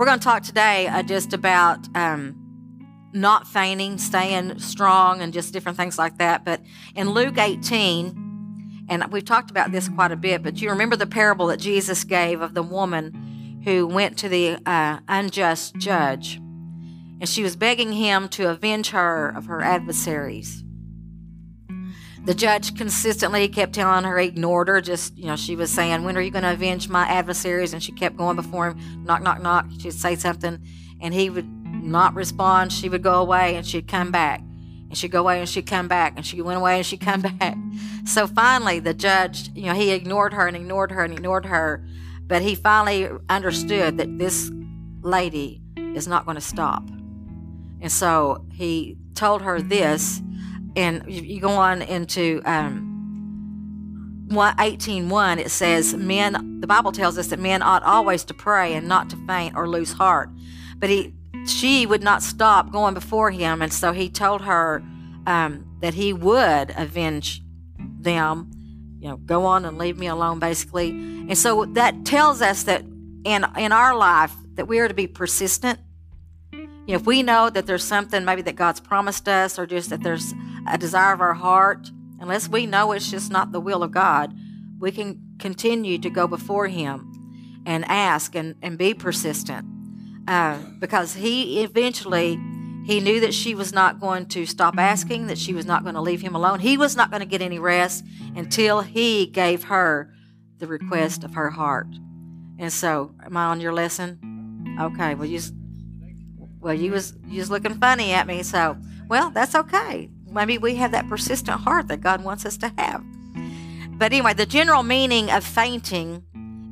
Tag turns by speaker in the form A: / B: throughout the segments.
A: We're going to talk today uh, just about um, not fainting, staying strong, and just different things like that. But in Luke 18, and we've talked about this quite a bit, but you remember the parable that Jesus gave of the woman who went to the uh, unjust judge, and she was begging him to avenge her of her adversaries. The judge consistently kept telling her, he ignored her. Just, you know, she was saying, When are you going to avenge my adversaries? And she kept going before him, knock, knock, knock. She'd say something, and he would not respond. She would go away, and she'd come back. And she'd go away, and she'd come back. And she went away, and she'd come back. So finally, the judge, you know, he ignored her and ignored her and ignored her. But he finally understood that this lady is not going to stop. And so he told her this and you go on into um, 18.1, it says, men, the Bible tells us that men ought always to pray and not to faint or lose heart. But he, she would not stop going before him, and so he told her um, that he would avenge them. You know, go on and leave me alone, basically. And so that tells us that in in our life that we are to be persistent. You know, if we know that there's something maybe that God's promised us, or just that there's a desire of our heart, unless we know it's just not the will of God, we can continue to go before Him and ask and, and be persistent. Uh, because He eventually, He knew that she was not going to stop asking, that she was not going to leave Him alone. He was not going to get any rest until He gave her the request of her heart. And so, am I on your lesson? Okay. Well, you, well, you was you was looking funny at me. So, well, that's okay. Maybe we have that persistent heart that God wants us to have. But anyway, the general meaning of fainting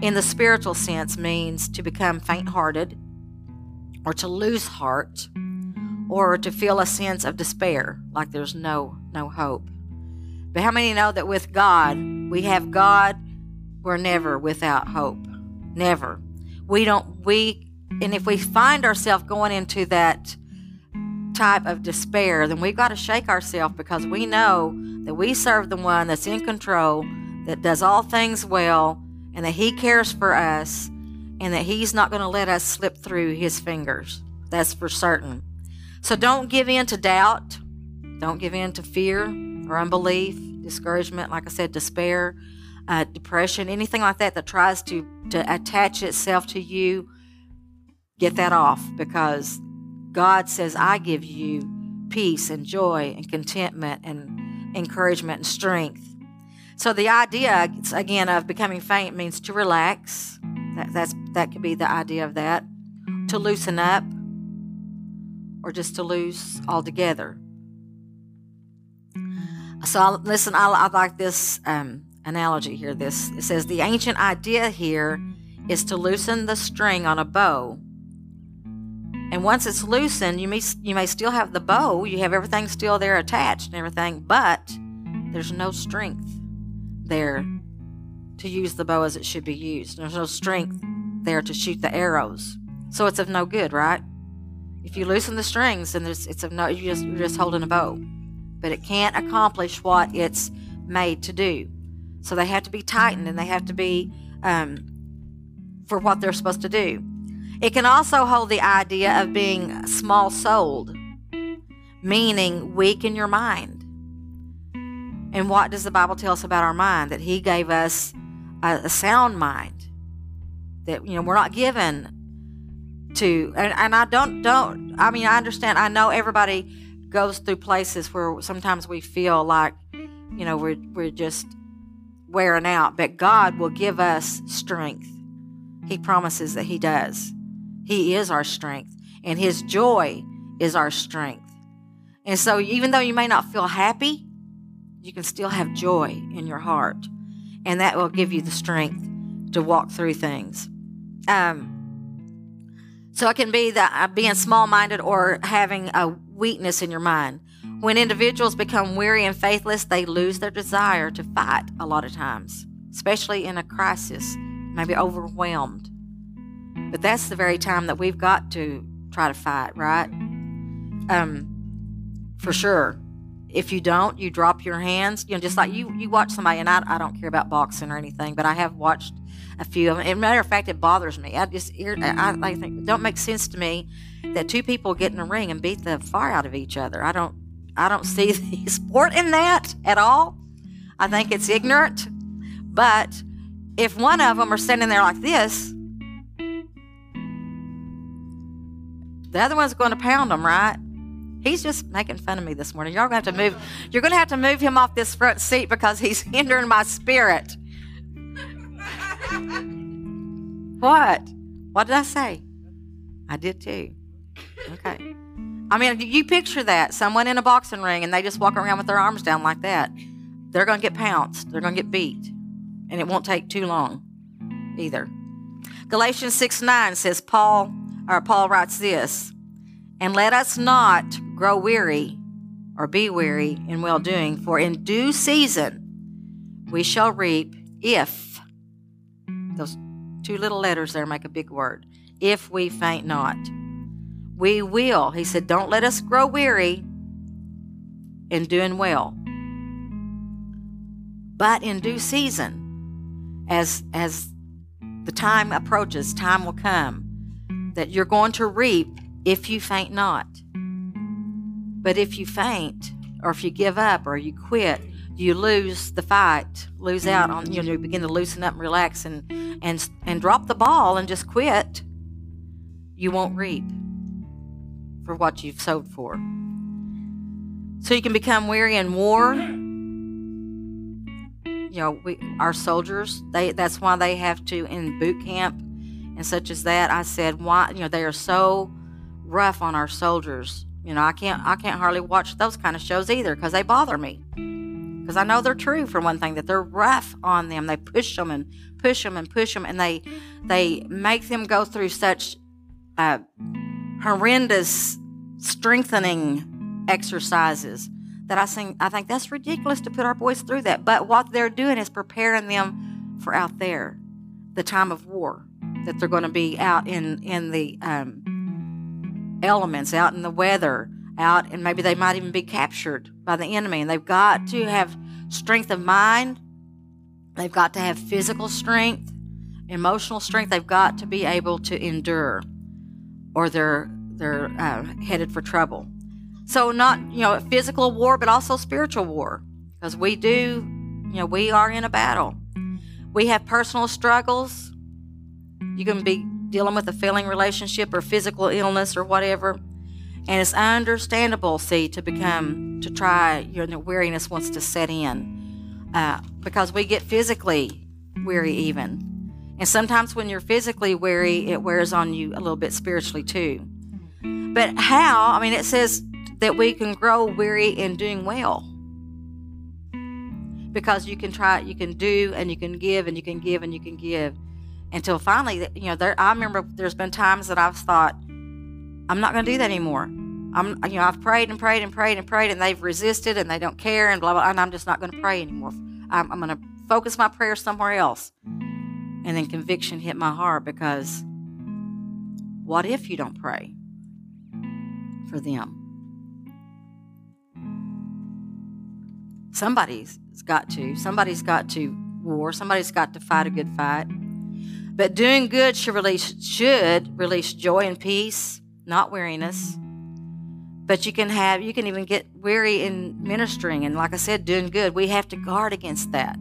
A: in the spiritual sense means to become faint hearted or to lose heart or to feel a sense of despair, like there's no no hope. But how many know that with God, we have God, we're never without hope. Never. We don't we and if we find ourselves going into that type of despair, then we've got to shake ourselves because we know that we serve the one that's in control, that does all things well, and that He cares for us, and that He's not going to let us slip through His fingers. That's for certain. So don't give in to doubt. Don't give in to fear or unbelief, discouragement, like I said, despair, uh, depression, anything like that that tries to, to attach itself to you. Get that off because God says, I give you peace and joy and contentment and encouragement and strength. So the idea, again, of becoming faint means to relax. That, that's, that could be the idea of that. To loosen up or just to lose altogether. So I'll, listen, I, I like this um, analogy here. This it says the ancient idea here is to loosen the string on a bow and once it's loosened, you may you may still have the bow, you have everything still there attached and everything, but there's no strength there to use the bow as it should be used. There's no strength there to shoot the arrows. So it's of no good, right? If you loosen the strings, then it's of no you just you're just holding a bow. But it can't accomplish what it's made to do. So they have to be tightened and they have to be um, for what they're supposed to do. It can also hold the idea of being small souled, meaning weak in your mind. And what does the Bible tell us about our mind? That He gave us a, a sound mind. That you know we're not given to, and, and I don't don't. I mean, I understand. I know everybody goes through places where sometimes we feel like, you know, we're we're just wearing out. But God will give us strength. He promises that He does. He is our strength, and His joy is our strength. And so, even though you may not feel happy, you can still have joy in your heart, and that will give you the strength to walk through things. Um, so, it can be that uh, being small minded or having a weakness in your mind. When individuals become weary and faithless, they lose their desire to fight a lot of times, especially in a crisis, maybe overwhelmed. But that's the very time that we've got to try to fight, right? Um, for sure. if you don't, you drop your hands. You know, just like you you watch somebody, and I, I don't care about boxing or anything, but I have watched a few of them. As a matter of fact, it bothers me. I just I, I think it don't make sense to me that two people get in a ring and beat the fire out of each other. I don't I don't see the sport in that at all. I think it's ignorant. But if one of them are standing there like this, the other one's going to pound him, right? He's just making fun of me this morning. Y'all gonna have to move. You're gonna have to move him off this front seat because he's hindering my spirit. what? What did I say? I did too. Okay. I mean, you picture that someone in a boxing ring and they just walk around with their arms down like that. They're going to get pounced. They're going to get beat. And it won't take too long either. Galatians 6 9 says, Paul, or Paul writes this, and let us not grow weary or be weary in well doing, for in due season we shall reap if, those two little letters there make a big word, if we faint not. We will. He said, Don't let us grow weary in doing well. But in due season, as as the time approaches, time will come that you're going to reap if you faint not. But if you faint, or if you give up, or you quit, you lose the fight, lose out on you know, you begin to loosen up and relax and and and drop the ball and just quit. You won't reap for what you've sowed for. So you can become weary in war. You know, we, our soldiers, they that's why they have to in boot camp and such as that. I said, why you know, they are so rough on our soldiers. You know, I can't I can't hardly watch those kind of shows either because they bother me. Because I know they're true for one thing that they're rough on them. They push them and push them and push them, and they they make them go through such uh, horrendous strengthening exercises that I think I think that's ridiculous to put our boys through that. But what they're doing is preparing them for out there, the time of war, that they're going to be out in in the um, elements, out in the weather, out, and maybe they might even be captured by the enemy. And they've got to have strength of mind. They've got to have physical strength, emotional strength. They've got to be able to endure, or they're they're uh, headed for trouble. So not you know physical war, but also spiritual war, because we do you know we are in a battle. We have personal struggles. You can be dealing with a failing relationship or physical illness or whatever, and it's understandable, see, to become to try. You know, weariness wants to set in uh, because we get physically weary even. And sometimes when you're physically weary, it wears on you a little bit spiritually too. But how? I mean, it says that we can grow weary in doing well. Because you can try, you can do, and you can give, and you can give, and you can give, until finally, you know, there. I remember there's been times that I've thought, I'm not going to do that anymore. I'm, you know, I've prayed and prayed and prayed and prayed, and they've resisted, and they don't care, and blah blah. And I'm just not going to pray anymore. I'm, I'm going to focus my prayer somewhere else. And then conviction hit my heart because, what if you don't pray? for them. Somebody's got to. Somebody's got to war. Somebody's got to fight a good fight. But doing good should release, should release joy and peace, not weariness. But you can have, you can even get weary in ministering. And like I said, doing good. We have to guard against that.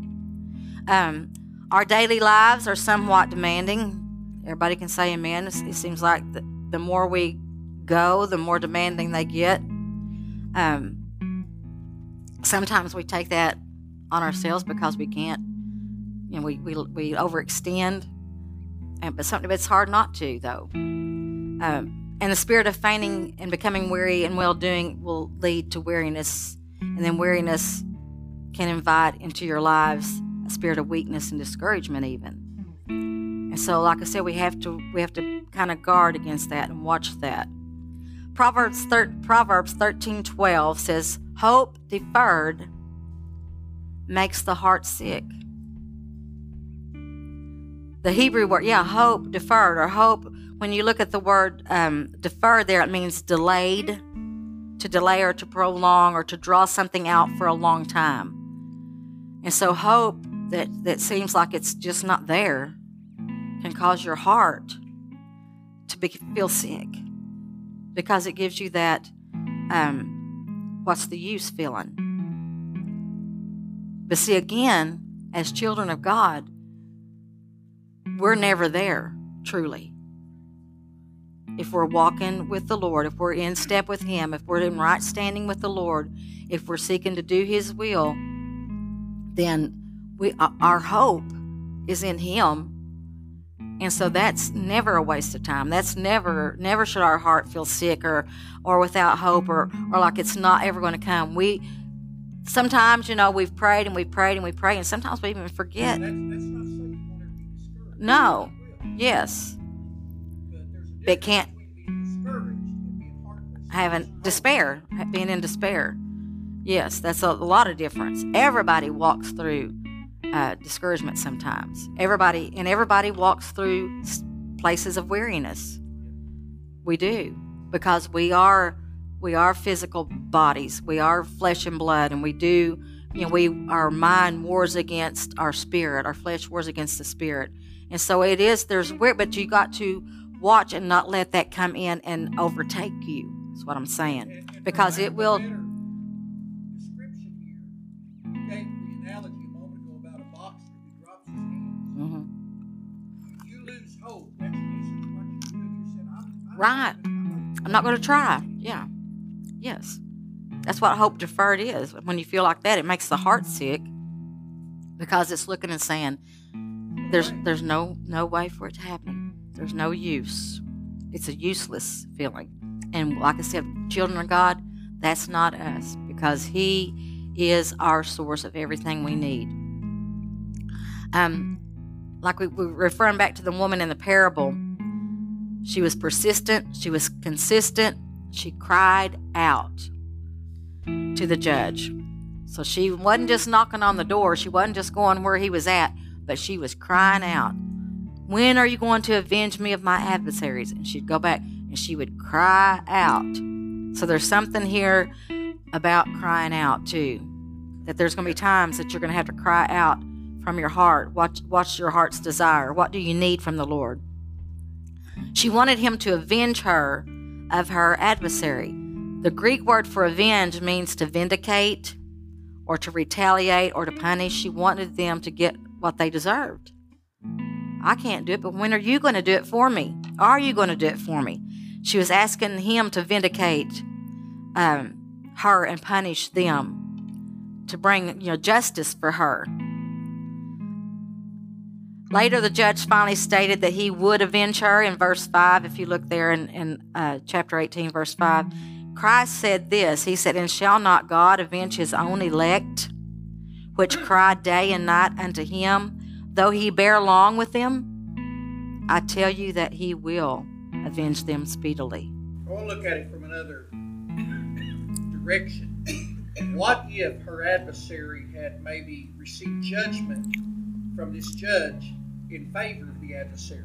A: Um, our daily lives are somewhat demanding. Everybody can say amen. It seems like the, the more we go, the more demanding they get. Um, sometimes we take that on ourselves because we can't, you know, we, we, we overextend. And, but something it's hard not to, though. Um, and the spirit of fainting and becoming weary and well doing will lead to weariness. And then weariness can invite into your lives a spirit of weakness and discouragement, even. And so, like I said, we have to we have to kind of guard against that and watch that. Proverbs, thir- Proverbs 13 12 says, Hope deferred makes the heart sick. The Hebrew word, yeah, hope deferred, or hope, when you look at the word um, deferred there, it means delayed, to delay or to prolong or to draw something out for a long time. And so hope that, that seems like it's just not there can cause your heart to be, feel sick because it gives you that um, what's the use feeling. But see, again, as children of God, we're mm-hmm. never there truly. If we're walking with the Lord, if we're in step with Him, if we're in right standing with the Lord, if we're seeking to do His will, then we uh, our hope is in Him and so that's never a waste of time. That's never, never should our heart feel sick or, or without hope or, or like it's not ever going to come. We, sometimes, you know, we've prayed and we've prayed and we pray, and sometimes we even forget.
B: That's, that's
A: No. Yes.
B: Difference
A: can't-. Having despair, being in despair. Yes, that's a lot of difference. Everybody walks through uh, discouragement sometimes. Everybody, and everybody walks through places of weariness. We do because we are we are physical bodies. We are flesh and blood, and we do. You know, we our mind wars against our spirit. Our flesh wars against the spirit, and so it is. There's but you got to watch and not let that come in and overtake you. That's what I'm saying. Because it will- hmm
B: I'm
A: Right.
B: I'm
A: not going to try. Yeah. Yes. That's what hope deferred is. When you feel like that, it makes the heart sick because it's looking and saying, "There's there's no no way for it to happen. There's no use. It's a useless feeling." And like I said, children of God, that's not us because He is our source of everything we need. Um, like we, we referring back to the woman in the parable, she was persistent, she was consistent, she cried out to the judge. So she wasn't just knocking on the door, she wasn't just going where he was at, but she was crying out, When are you going to avenge me of my adversaries? And she'd go back and she would cry out. So there's something here about crying out too. That there's going to be times that you're going to have to cry out from your heart. Watch, what's your heart's desire? What do you need from the Lord? She wanted him to avenge her of her adversary. The Greek word for avenge means to vindicate or to retaliate or to punish. She wanted them to get what they deserved. I can't do it, but when are you going to do it for me? Are you going to do it for me? She was asking him to vindicate um, her and punish them, to bring you know justice for her. Later, the judge finally stated that he would avenge her in verse 5. If you look there in, in uh, chapter 18, verse 5, Christ said this He said, And shall not God avenge his own elect, which cry day and night unto him, though he bear long with them? I tell you that he will avenge them speedily.
B: I want to look at it from another direction. What if her adversary had maybe received judgment from this judge in favor of the adversary?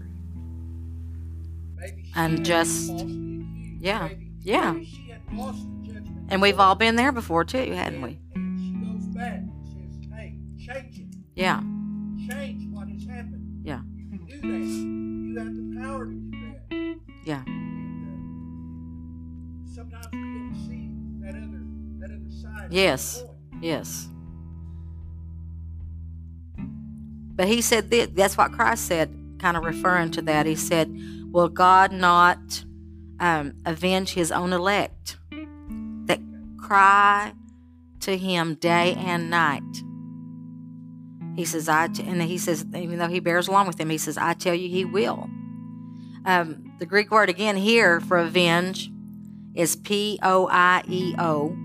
B: Maybe she had
A: Unjust.
B: falsely accused.
A: Yeah.
B: Maybe,
A: Yeah.
B: Maybe she had lost the judgment.
A: And we've all been there before, too, hadn't we?
B: And she goes back and
A: Yeah,
B: Change what has happened.
A: Yeah.
B: You can do that. You have the power to do that."
A: yeah,
B: And, uh, sometimes we don't see that other that other side.
A: Yes. yes. But he said this, that's what Christ said, kind of referring to that. He said, Will God not um, avenge his own elect that cry to him day and night? He says, I, and he says, even though he bears along with him, he says, I tell you, he will. Um, the Greek word again here for avenge is P O I E O.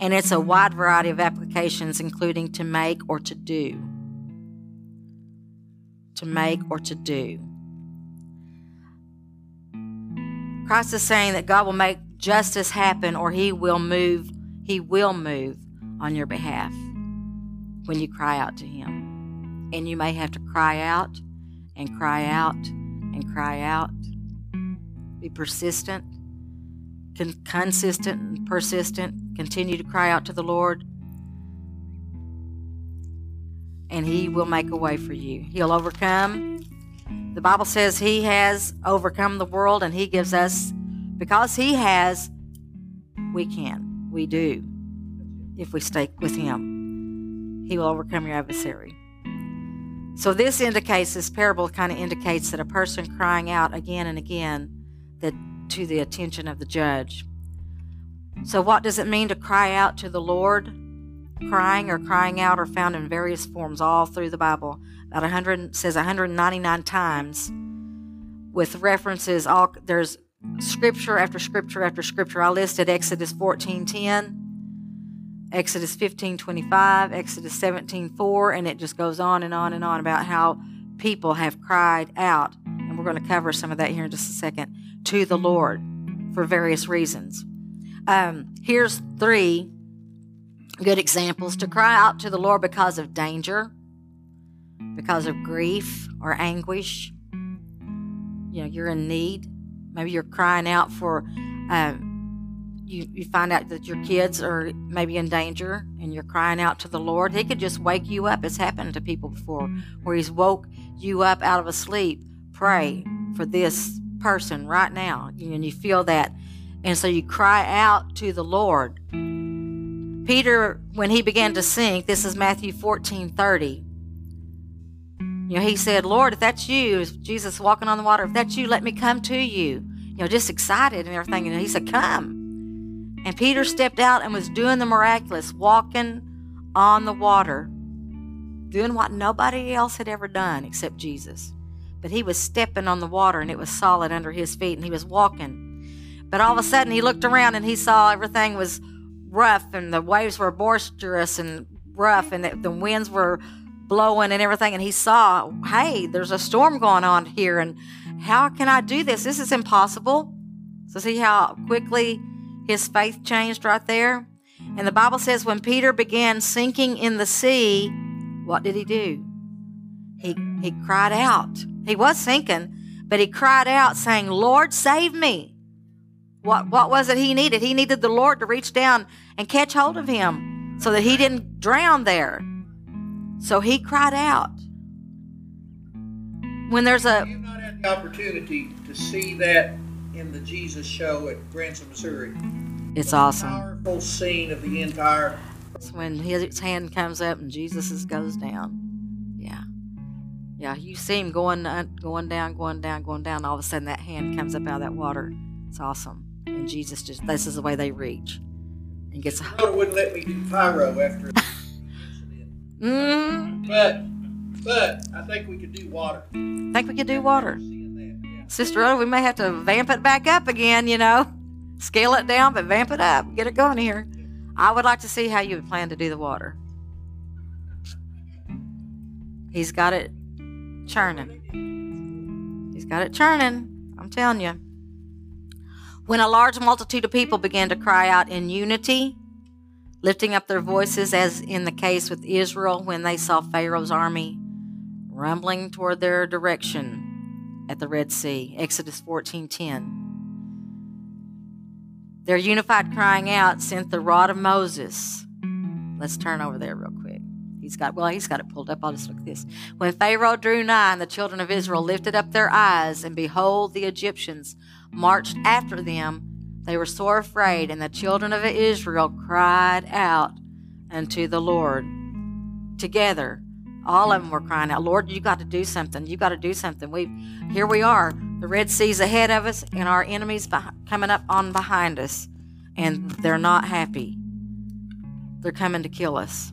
A: And it's a wide variety of applications, including to make or to do. To make or to do. Christ is saying that God will make justice happen or he will move, he will move on your behalf when you cry out to him. And you may have to cry out and cry out and cry out. Be persistent con- consistent and persistent, continue to cry out to the Lord, and He will make a way for you. He'll overcome. The Bible says He has overcome the world, and He gives us, because He has, we can. We do. If we stay with Him, He will overcome your adversary. So, this indicates, this parable kind of indicates that a person crying out again and again that to the attention of the judge. So, what does it mean to cry out to the Lord? Crying or crying out are found in various forms all through the Bible. About 100 says 199 times, with references. All there's scripture after scripture after scripture. I listed Exodus 14:10, Exodus 15:25, Exodus 17:4, and it just goes on and on and on about how people have cried out, and we're going to cover some of that here in just a second to the Lord for various reasons. Um, here's three good examples to cry out to the Lord because of danger, because of grief or anguish. You know, you're in need. Maybe you're crying out for, um, you, you find out that your kids are maybe in danger and you're crying out to the Lord. He could just wake you up. It's happened to people before where He's woke you up out of a sleep. Pray for this person right now. And you feel that. And so you cry out to the Lord. Peter, when he began to sink, this is Matthew 14 30. You know, he said, Lord, if that's you, Jesus walking on the water, if that's you, let me come to you. You know, just excited and everything. And he said, Come. And Peter stepped out and was doing the miraculous, walking on the water, doing what nobody else had ever done except Jesus. But he was stepping on the water and it was solid under his feet and he was walking. But all of a sudden he looked around and he saw everything was rough and the waves were boisterous and rough and the, winds were blowing and everything. And he saw, hey, there's a storm going on here and how can I do this? This is impossible. So see how quickly his faith changed right there? And the Bible says when Peter began sinking in the sea, what did he do? He, he cried out. He was sinking, but he cried out saying, Lord, save me. What, what was it he needed? He needed the Lord to reach down and catch hold of him so that he didn't drown there. So he cried out. When there's a.
B: You've not had the opportunity to see that in the Jesus show at Branson, Missouri.
A: It's awesome.
B: Powerful scene of the entire.
A: It's when his hand comes up and Jesus goes down. Yeah. Yeah, you see him going uh, going down, going down, going down. All of a sudden, that hand comes up out of that water. It's awesome. And Jesus just, this is the way they reach. And gets a.
B: Rhoda wouldn't let me do pyro after the.
A: Mm,
B: But, but I think we could do water.
A: I think we could do water. Sister Rhoda, we may have to vamp it back up again, you know. Scale it down, but vamp it up. Get it going here. I would like to see how you would plan to do the water. He's got it churning. He's got it churning. I'm telling you. When a large multitude of people began to cry out in unity, lifting up their voices, as in the case with Israel when they saw Pharaoh's army rumbling toward their direction at the Red Sea, Exodus 14:10. Their unified crying out sent the rod of Moses. Let's turn over there real quick. He's got well, he's got it pulled up. I'll just look at this. When Pharaoh drew nigh, and the children of Israel lifted up their eyes, and behold, the Egyptians marched after them. They were sore afraid, and the children of Israel cried out unto the Lord. Together, all of them were crying out, Lord, you got to do something. You got to do something. We, here we are. The Red Sea's ahead of us, and our enemies coming up on behind us, and they're not happy. They're coming to kill us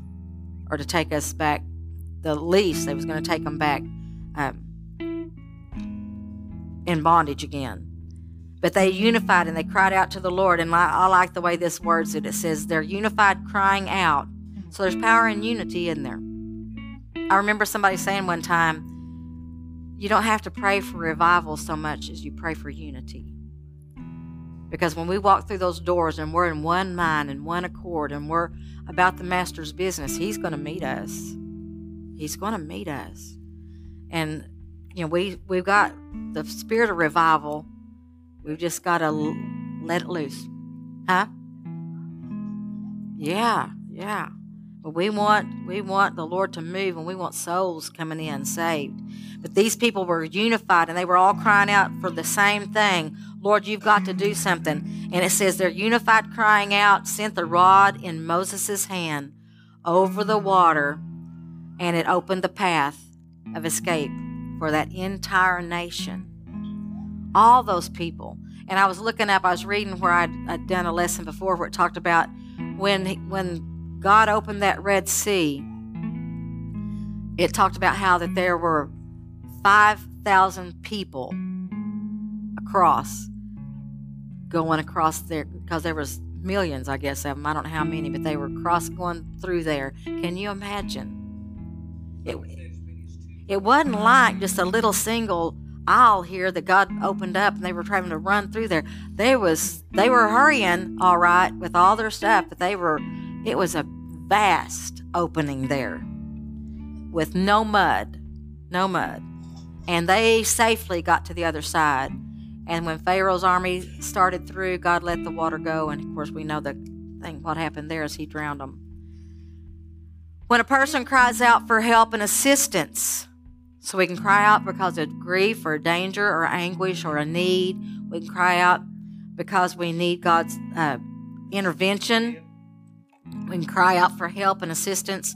A: or to take us back. The least they was going to take them back um, in bondage again. But they unified and they cried out to the Lord. And I, I like the way this words it. It says they're unified crying out. So there's power in unity in there. I remember somebody saying one time, you don't have to pray for revival so much as you pray for unity. Because when we walk through those doors and we're in one mind and one accord and we're about the Master's business, He's going to meet us. He's going to meet us. And, you know, we, we've got the spirit of revival. We've just got to l- let it loose. Huh? Yeah, yeah. But we want we want the Lord to move and we want souls coming in saved. But these people were unified and they were all crying out for the same thing. Lord, you've got to do something. And it says they're unified crying out, sent the rod in Moses' hand over the water, and it opened the path of escape for that entire nation. All those people. And I was looking up, I was reading where I'd, I'd done a lesson before where it talked about when when God opened that Red Sea, it talked about how that there were 5,000 people across, going across there, because there was millions, I guess, of them. I don't know how many, but they were cross going through there. Can you imagine? It, it wasn't like just a little single aisle here that God opened up and they were trying to run through there. They was they were hurrying all right with all their stuff, but they were it was a vast opening there with no mud, no mud. And they safely got to the other side. And when Pharaoh's army started through, God let the water go. And of course, we know the thing, what happened there is he drowned them. When a person cries out for help and assistance, so we can cry out because of grief or danger or anguish or a need, we can cry out because we need God's uh, intervention we can cry out for help and assistance,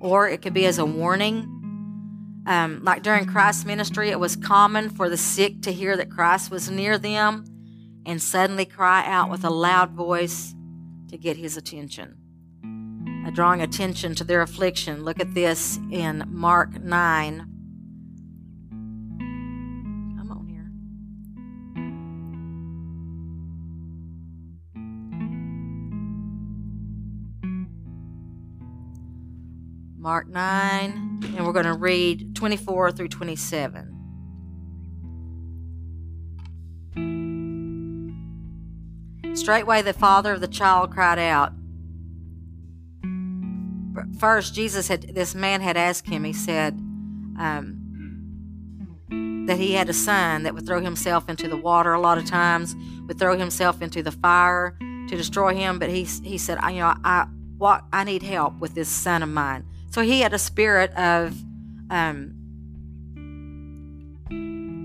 A: or it could be as a warning. Um, like during Christ's ministry, it was common for the sick to hear that Christ was near them and suddenly cry out with a loud voice to get his attention. Uh, drawing attention to their affliction. Look at this in Mark 9, Mark 9, and we're going to read 24 through 27. Straightway the father of the child cried out. First, Jesus had, this man had asked him, he said, um, that he had a son that would throw himself into the water a lot of times, would throw himself into the fire to destroy him. But he, he said, I, you know, I, what, I need help with this son of mine. So he had a spirit of um,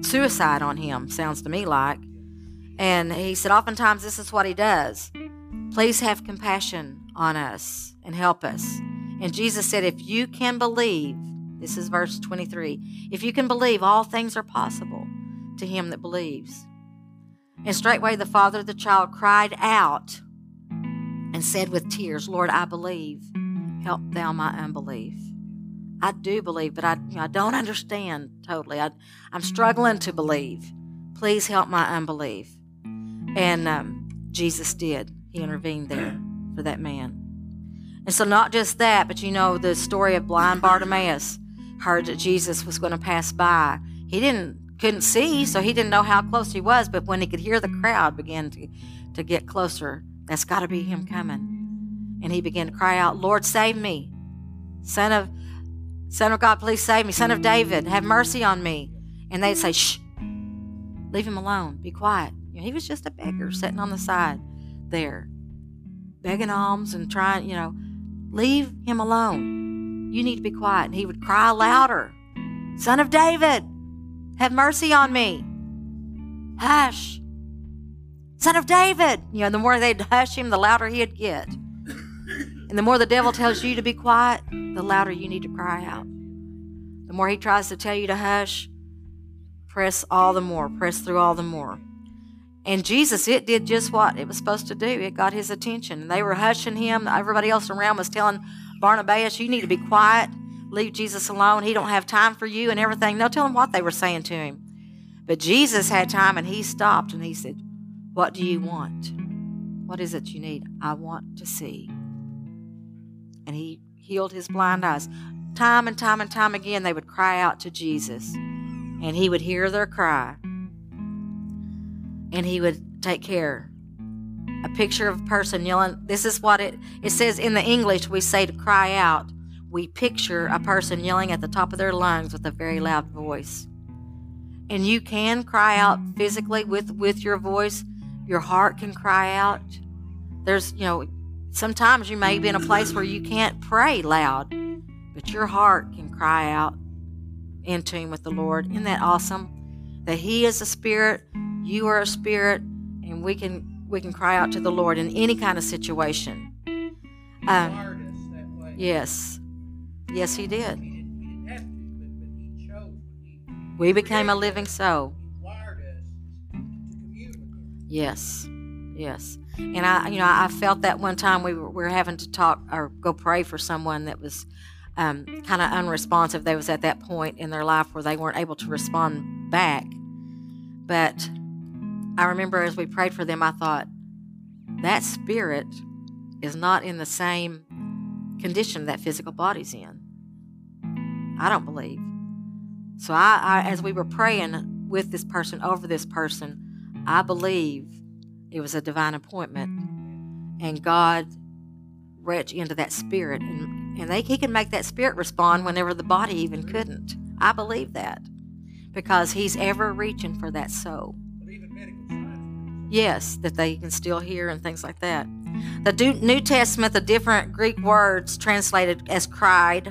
A: suicide on him, sounds to me like. And he said, oftentimes this is what he does. Please have compassion on us and help us. And Jesus said, if you can believe, this is verse 23, if you can believe, all things are possible to him that believes. And straightway the father of the child cried out and said with tears, Lord, I believe help thou my unbelief. I do believe, but I, I don't understand totally. I, I'm struggling to believe. Please help my unbelief. And um, Jesus did. He intervened there for that man. And so, not just that, but you know, the story of blind Bartimaeus heard that Jesus was going to pass by. He didn't couldn't see, so he didn't know how close he was. But when he could hear the crowd begin to, to get closer, that's got to be him coming. And he began to cry out, Lord, save me. Son of, Son of God, please save me. Son of David, have mercy on me. And they'd say, shh, leave him alone. Be quiet. You know, he was just a beggar sitting on the side there, begging alms and trying, you know, leave him alone. You need to be quiet. And he would cry louder, Son of David, have mercy on me. Hush. Son of David. You know, the more they'd hush him, the louder he'd get. And the more the devil tells you to be quiet, the louder you need to cry out. The more he tries to tell you to hush, press all the more, press through all the more. And Jesus, it did just what it was supposed to do. It got his attention. They were hushing him. Everybody else around was telling Barnabas, you need to be quiet. Leave Jesus alone. He don't have time for you and everything. They'll tell him what they were saying to him. But Jesus had time and he stopped and he said, What do you want? What is it you need? I want to see and he healed his blind eyes. Time and time and time again, they would cry out to Jesus, and he would hear their cry, and he would take care. A picture of a person yelling. This is what it, it says in the English. We say to cry out. We picture a person yelling at the top of their lungs with a very loud voice. And you can cry out physically with, with your voice. Your heart can cry out. there's, you know, sometimes you may be in a place where you can't pray loud, but your heart can cry out in tune with the Lord. Isn't that awesome? That He is a spirit, you are a spirit, and we can we can cry out to the Lord in any kind of situation.
B: Um,
A: yes, yes, He did.
B: He didn't, he didn't have to, but, but he chose. He,
A: we became a living soul.
B: He wired us to commune with Him.
A: Yes, yes. And I, you know, I felt that one time we were, we were having to talk or go pray for someone that was um, kind of unresponsive. They was at that point in their life where they weren't able to respond back. But I remember as we prayed for them, I thought that spirit is not in the same condition that physical body's in. I don't believe. So I, I as we were praying with this person over this person, I believe it was a divine appointment, and God reached into that spirit, and, and they, He can make that spirit respond whenever the body even couldn't. I believe that because He's ever reaching for that soul. Yes, that they can still hear and things like that. The New Testament, the different Greek words translated as cried,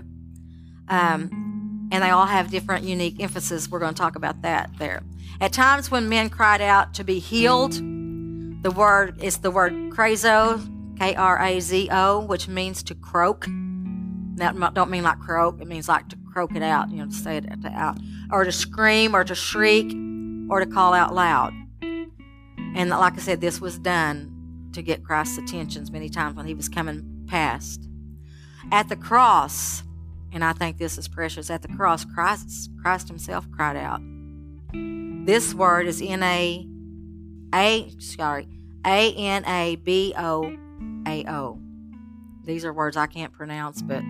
A: um, and they all have different unique emphasis. We're going to talk about that there. At times when men cried out to be healed, the word is the word krazo, K R A Z O, which means to croak. That don't mean like croak, it means like to croak it out, you know, to say it out. Or to scream or to shriek or to call out loud. And like I said, this was done to get Christ's attentions many times when he was coming past. At the cross, and I think this is precious, at the cross, Christ, Christ himself cried out. This word is N A A sorry, A N A B O A O. These are words I can't pronounce, but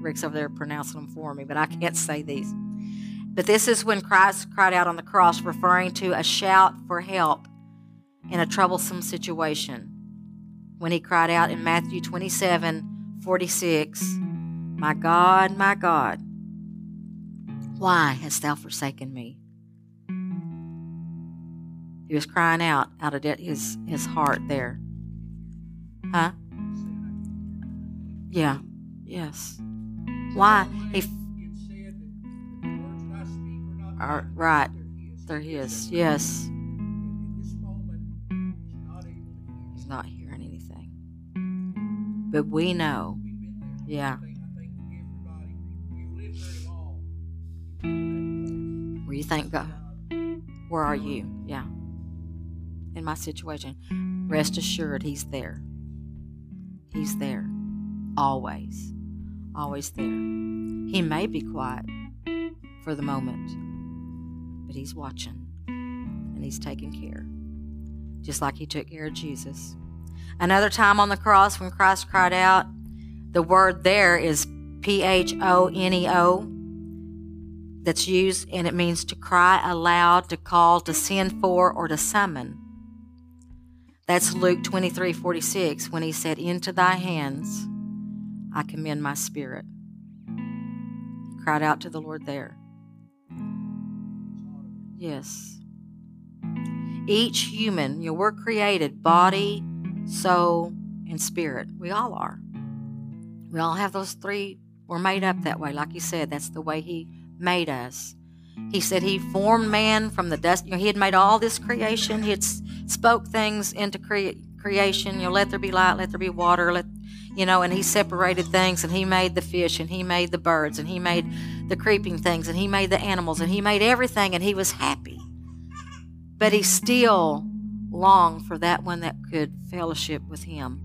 A: Rick's over there pronouncing them for me, but I can't say these. But this is when Christ cried out on the cross, referring to a shout for help in a troublesome situation. When he cried out in Matthew 27 46, My God, my God, why hast thou forsaken me? He was crying out out of his, his heart there. Huh? Yeah. Yes. Why? He. Are, right. They're his. Yes. He's not hearing anything. But we know. Yeah. Where you think God? Where are you? Yeah in my situation, rest assured He's there. He's there. Always. Always there. He may be quiet for the moment, but He's watching and He's taking care, just like He took care of Jesus. Another time on the cross when Christ cried out, the word there is P H O N E O that's used and it means to cry aloud, to call, to send for, or to summon. That's Luke 23 46 when he said, Into thy hands I commend my spirit. He cried out to the Lord there. Yes. Each human, you know, we're created body, soul, and spirit. We all are. We all have those three. We're made up that way. Like you said, that's the way He made us. He said He formed man from the dust. You know, He had made all this creation. He had spoke things into cre- creation. You know, let there be light, let there be water, let you know, and he separated things and he made the fish and he made the birds and he made the creeping things and he made the animals and he made everything and he was happy. But he still longed for that one that could fellowship with him,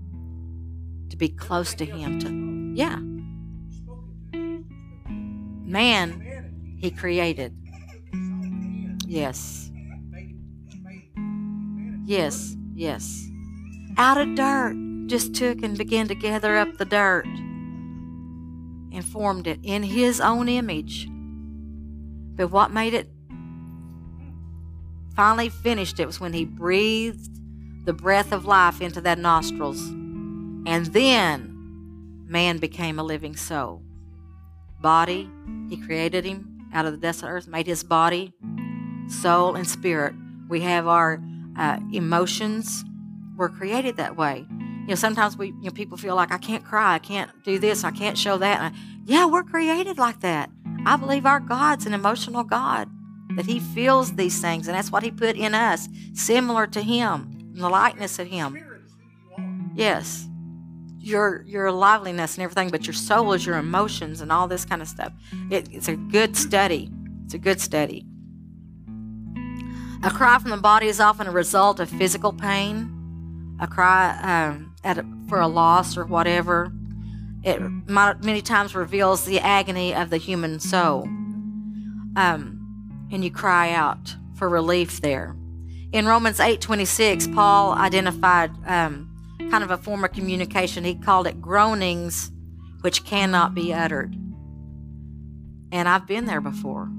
A: to be close to him, to yeah. Man, he created. Yes. Yes, yes. Out of dirt, just took and began to gather up the dirt and formed it in his own image. But what made it finally finished it was when he breathed the breath of life into that nostrils. And then man became a living soul. Body, he created him out of the desolate earth, made his body, soul, and spirit. We have our uh, emotions were created that way. You know, sometimes we, you know, people feel like I can't cry, I can't do this, I can't show that. I, yeah, we're created like that. I believe our God's an emotional God, that He feels these things, and that's what He put in us, similar to Him, the likeness of Him. Yes. Your your liveliness and everything, but your soul is your emotions and all this kind of stuff. It, it's a good study. It's a good study. A cry from the body is often a result of physical pain. A cry um, at a, for a loss or whatever. It might, many times reveals the agony of the human soul. Um, and you cry out for relief there. In Romans 8:26, Paul identified um, kind of a form of communication. He called it groanings which cannot be uttered. And I've been there before.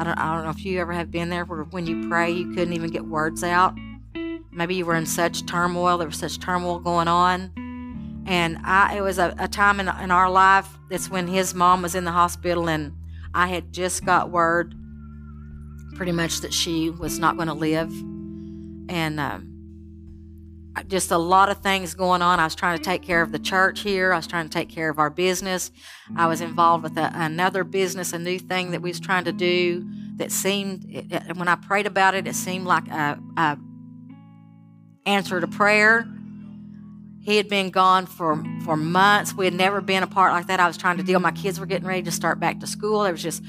A: I don't, I don't know if you ever have been there where when you pray you couldn't even get words out. Maybe you were in such turmoil, there was such turmoil going on. And I, it was a, a time in, in our life, it's when his mom was in the hospital, and I had just got word pretty much that she was not going to live. And um, just a lot of things going on. I was trying to take care of the church here. I was trying to take care of our business. I was involved with a, another business, a new thing that we was trying to do that seemed, it, it- when I prayed about it, it seemed like a, a answer to prayer. He had been gone for, for months. We had never been apart like that. I was trying to deal. My kids were getting ready to start back to school. There was just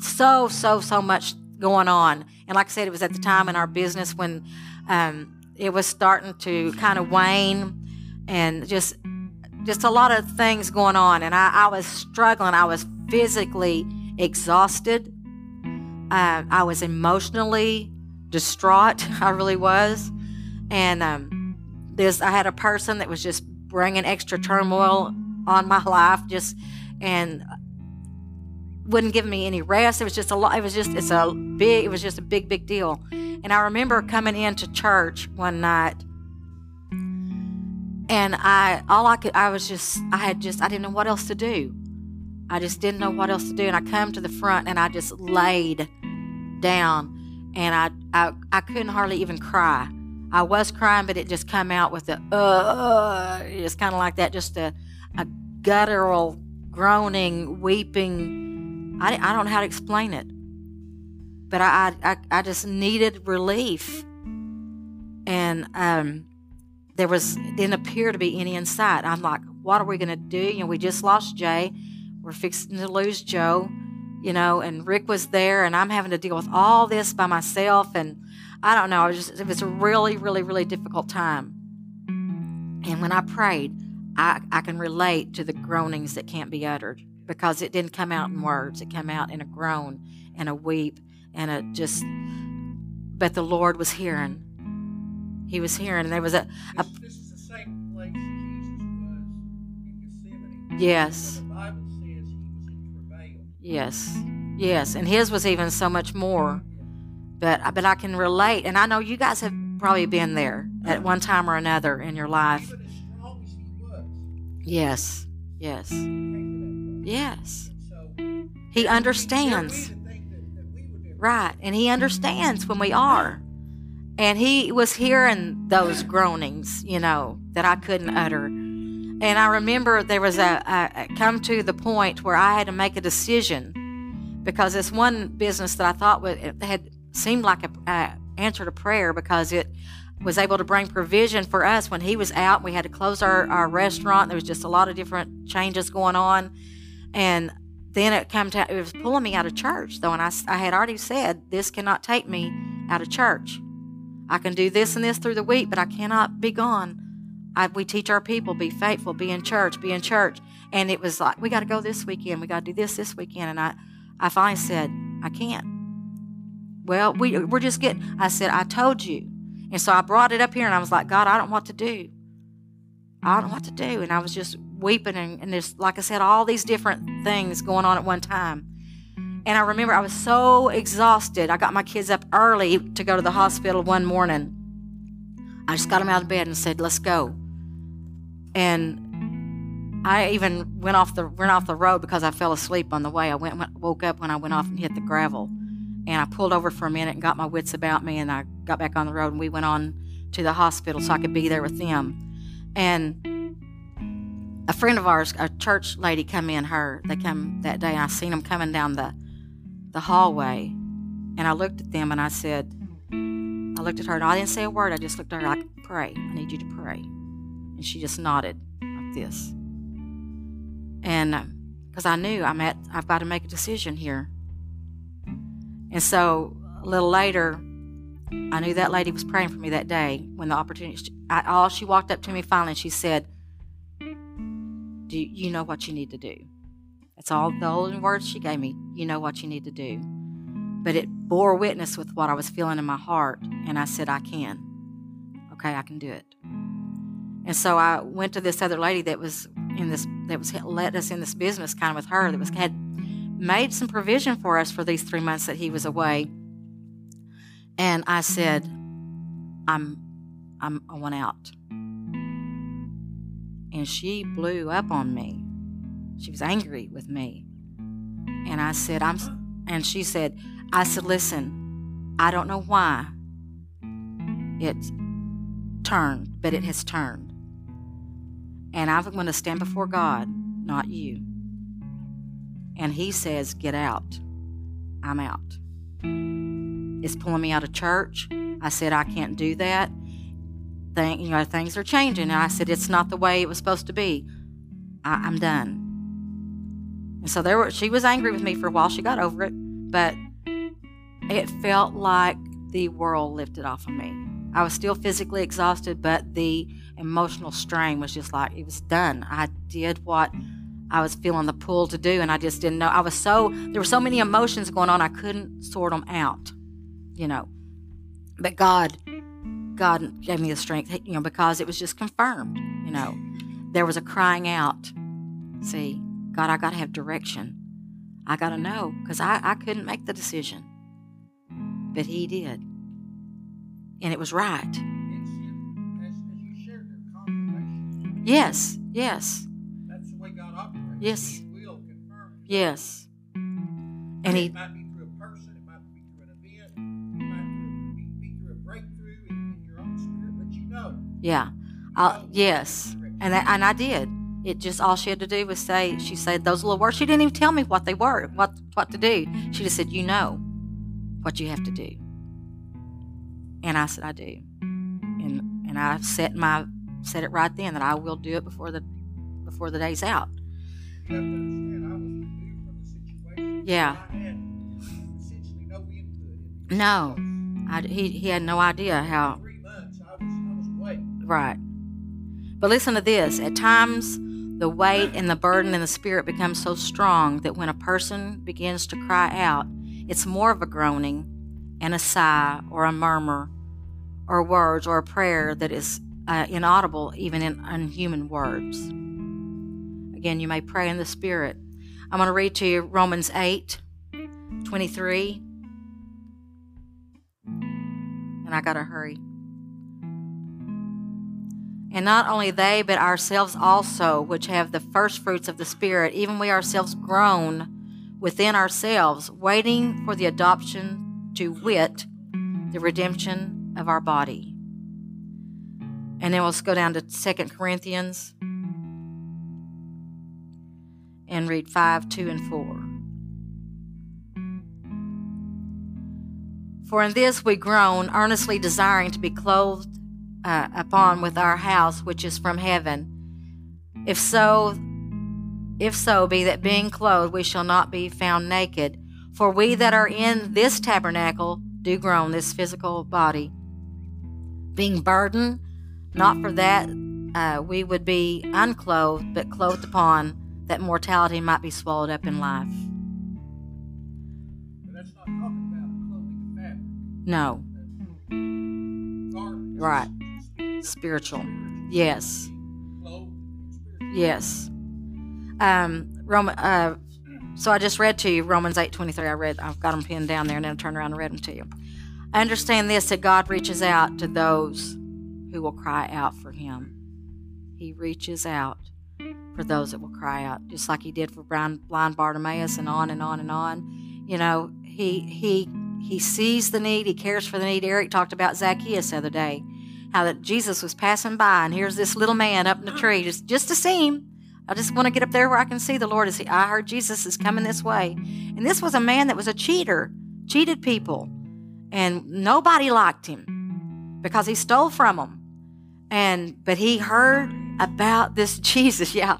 A: so, so, so much going on. And like I said, it was at the time in our business when um, it was starting to kind of wane and just just a lot of things going on. And I, I was struggling. I was physically exhausted. Uh, I was emotionally distraught. I really was. And um, this, I had a person that was just bringing extra turmoil on my life, just and wouldn't give me any rest. It was just a lot. It was just it's a big. It was just a big, big deal. And I remember coming into church one night, and I all I could I was just I had just I didn't know what else to do. I just didn't know what else to do, and I come to the front and I just laid down, and I I, I couldn't hardly even cry. I was crying, but it just come out with a uh, it's kind of like that, just a a guttural groaning, weeping. I, I don't know how to explain it, but I I, I just needed relief, and um, there was didn't appear to be any inside. I'm like, what are we gonna do? You know, we just lost Jay, we're fixing to lose Joe, you know, and Rick was there, and I'm having to deal with all this by myself, and I don't know. It was just it was a really, really, really difficult time. And when I prayed, I, I can relate to the groanings that can't be uttered because it didn't come out in words. It came out in a groan and a weep and a just. But the Lord was hearing. He was hearing, and there was a, a
B: This, this is the same place Jesus was in Gethsemane.
A: yes,
B: The Bible says he was in travail.
A: yes, yes, and his was even so much more. But but I can relate, and I know you guys have probably been there at one time or another in your life.
B: Even as strong as he was,
A: Yes, yes, yes. He understands.
B: would
A: Right. And he understands when we are. And he was hearing those groanings, you know, that I couldn't utter. And I remember there was a, a, a come to the point where I had to make a decision because this one business that I thought it had seemed like a, a answer to prayer because it was able to bring provision for us when he was out. We had to close our, our restaurant. There was just a lot of different changes going on. And then it come to it was pulling me out of church though and I, I had already said this cannot take me out of church. I can do this and this through the week but i cannot be gone. I, we teach our people be faithful be in church be in church. And it was like we got to go this weekend we got to do this this weekend. And i i finally said i can't. Well we, we're just getting i said i told you. And so i brought it up here and i was like god i don't know what to do. I don't know what to do. And I was just weeping, and, and there's, like I said, all these different things going on at one time. And I remember I was so exhausted. I got my kids up early to go to the hospital one morning. I just got them out of bed and said, "Let's go." And I even went off the went off the road because I fell asleep on the way. I went, went woke up when I went off and hit the gravel, and I pulled over for a minute and got my wits about me, and I got back on the road and we went on to the hospital so I could be there with them. And a friend of ours, a church lady, come in. Her they come that day. I seen them coming down the the hallway, and I looked at them and I said, I looked at her and I didn't say a word. I just looked at her like, pray. I need you to pray. And she just nodded like this. And um, because I knew I'm at, I've got to make a decision here. And so a little later, I knew that lady was praying for me that day when the opportunity. I, all she walked up to me finally and she said, "Do you, know what you need to do?" That's all the only words she gave me. You know what you need to do. But it bore witness with what I was feeling in my heart, and I said, "I can. Okay, I can do it." And so I went to this other lady that was in this that was let us in this business kind of with her that was had made some provision for us for these three months that he was away and I said, I'm, I'm, I want out. And she blew up on me. She was angry with me. And I said, I'm, and she said, I said, listen, I don't know why it turned, but it has turned. And I'm going to stand before God, not you. And he says, Get out. I'm out It's pulling me out of church. I said, I can't do that. Thing, you know, things are changing. And I said, it's not the way it was supposed to be. I, am done. And so there were, she was angry with me for a while. She got over it, but it felt like the world lifted off of me. I was still physically exhausted, but the emotional strain was just like it was done. I did what I was feeling the pull to do, and I just didn't know. I was so there were so many emotions going on, I couldn't sort them out you know. But God, God gave me the strength, you know, because it was just confirmed, you know. There was a crying out. See, God, I got to have direction. I got to know because I, I couldn't make the decision. But He did. And it was right. Yes, yes.
B: That's the way God operates.
A: Yes.
B: He.
A: Yes. And He. Yeah. I'll, yes. And that, and I did. It just all she had to do was say she said those little words. She didn't even tell me what they were, what what to do. She just said, "You know what you have to do." And I said, "I do." And and I set my said it right then that I will do it before the before the day's out. Yeah. No, I, he he had no idea how Right. But listen to this. At times, the weight and the burden in the spirit becomes so strong that when a person begins to cry out, it's more of a groaning and a sigh or a murmur or words or a prayer that is uh, inaudible even in unhuman words. Again, you may pray in the spirit. I'm going to read to you Romans 8 23. And I got to hurry. And not only they, but ourselves also, which have the first fruits of the Spirit, even we ourselves groan within ourselves, waiting for the adoption to wit, the redemption of our body. And then we'll go down to Second Corinthians and read 5, 2, and 4. For in this we groan, earnestly desiring to be clothed uh, upon with our house which is from heaven. If so, if so be that being clothed we shall not be found naked. For we that are in this tabernacle do groan, this physical body, being burdened, not for that uh, we would be unclothed, but clothed upon, that mortality might be swallowed up in life. No. Right. Spiritual. Yes. Yes. Um, Roman, uh, so I just read to you Romans 8 23. I read, I've got them pinned down there and then I turned around and read them to you. I understand this that God reaches out to those who will cry out for Him. He reaches out for those that will cry out, just like He did for blind, blind Bartimaeus and on and on and on. You know, He, He, He sees the need, He cares for the need. Eric talked about Zacchaeus the other day how that Jesus was passing by, and here's this little man up in the tree just, just to see him. I just want to get up there where I can see the Lord. As he, I heard Jesus is coming this way, and this was a man that was a cheater, cheated people, and nobody liked him because he stole from them. And but he heard about this Jesus, yeah,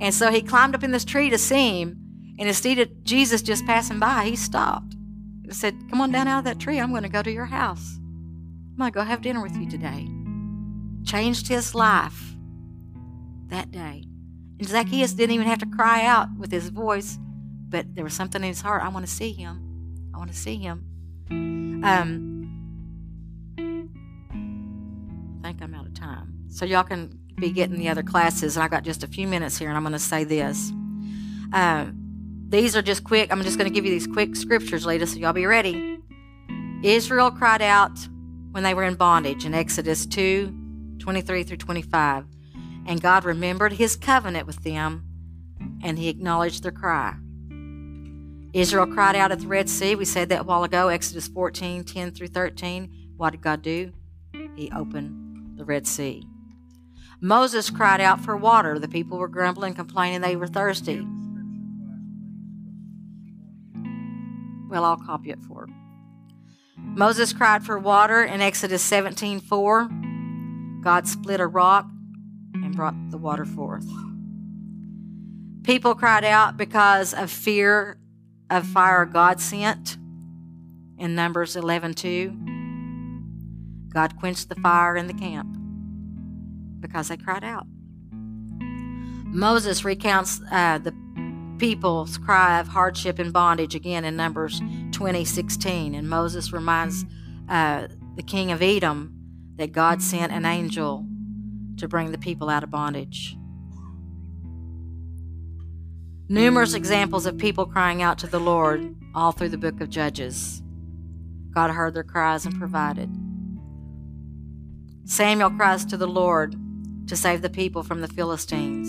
A: and so he climbed up in this tree to see him. And instead of Jesus just passing by, he stopped and said, "Come on down out of that tree. I'm going to go to your house. I'm going to go have dinner with you today." Changed his life that day. And Zacchaeus didn't even have to cry out with his voice, but there was something in his heart. I want to see him. I want to see him. Um, I think I'm out of time. So y'all can be getting the other classes. And I got just a few minutes here, and I'm going to say this. Uh, these are just quick. I'm just going to give you these quick scriptures, ladies, so y'all be ready. Israel cried out when they were in bondage in Exodus 2 23 through 25. And God remembered his covenant with them, and he acknowledged their cry. Israel cried out at the Red Sea. We said that a while ago, Exodus 14 10 through 13. What did God do? He opened the Red Sea. Moses cried out for water. The people were grumbling, complaining they were thirsty. Well, I'll copy it for. Moses cried for water in Exodus 17 4. God split a rock and brought the water forth. People cried out because of fear of fire God sent in Numbers 11:2. God quenched the fire in the camp because they cried out. Moses recounts uh, the people's cry of hardship and bondage again in Numbers 20:16, and Moses reminds uh, the king of Edom that God sent an angel to bring the people out of bondage. Numerous examples of people crying out to the Lord all through the book of Judges. God heard their cries and provided. Samuel cries to the Lord to save the people from the Philistines.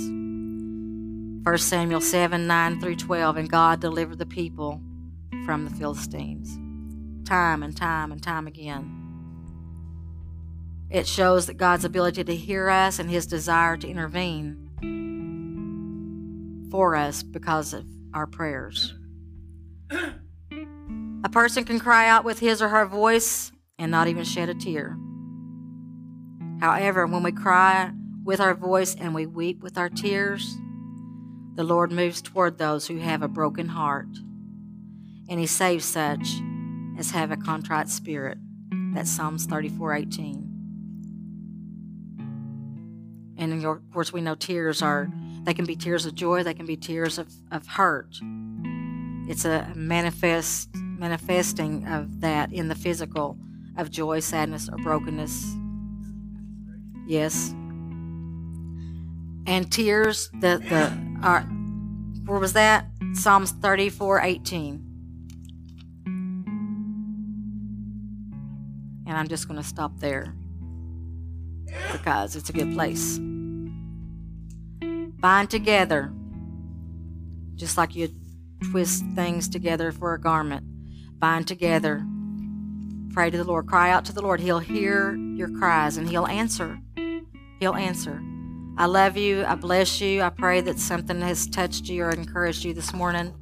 A: 1 Samuel 7 9 through 12, and God delivered the people from the Philistines. Time and time and time again. It shows that God's ability to hear us and his desire to intervene for us because of our prayers. A person can cry out with his or her voice and not even shed a tear. However, when we cry with our voice and we weep with our tears, the Lord moves toward those who have a broken heart, and He saves such as have a contrite spirit. That's Psalms 34 18. And of course, we know tears are, they can be tears of joy, they can be tears of, of hurt. It's a manifest, manifesting of that in the physical of joy, sadness, or brokenness. Yes. And tears, the, the, are, where was that? Psalms 34 18. And I'm just going to stop there because it's a good place. Bind together, just like you twist things together for a garment. Bind together. Pray to the Lord. Cry out to the Lord. He'll hear your cries and He'll answer. He'll answer. I love you. I bless you. I pray that something has touched you or encouraged you this morning.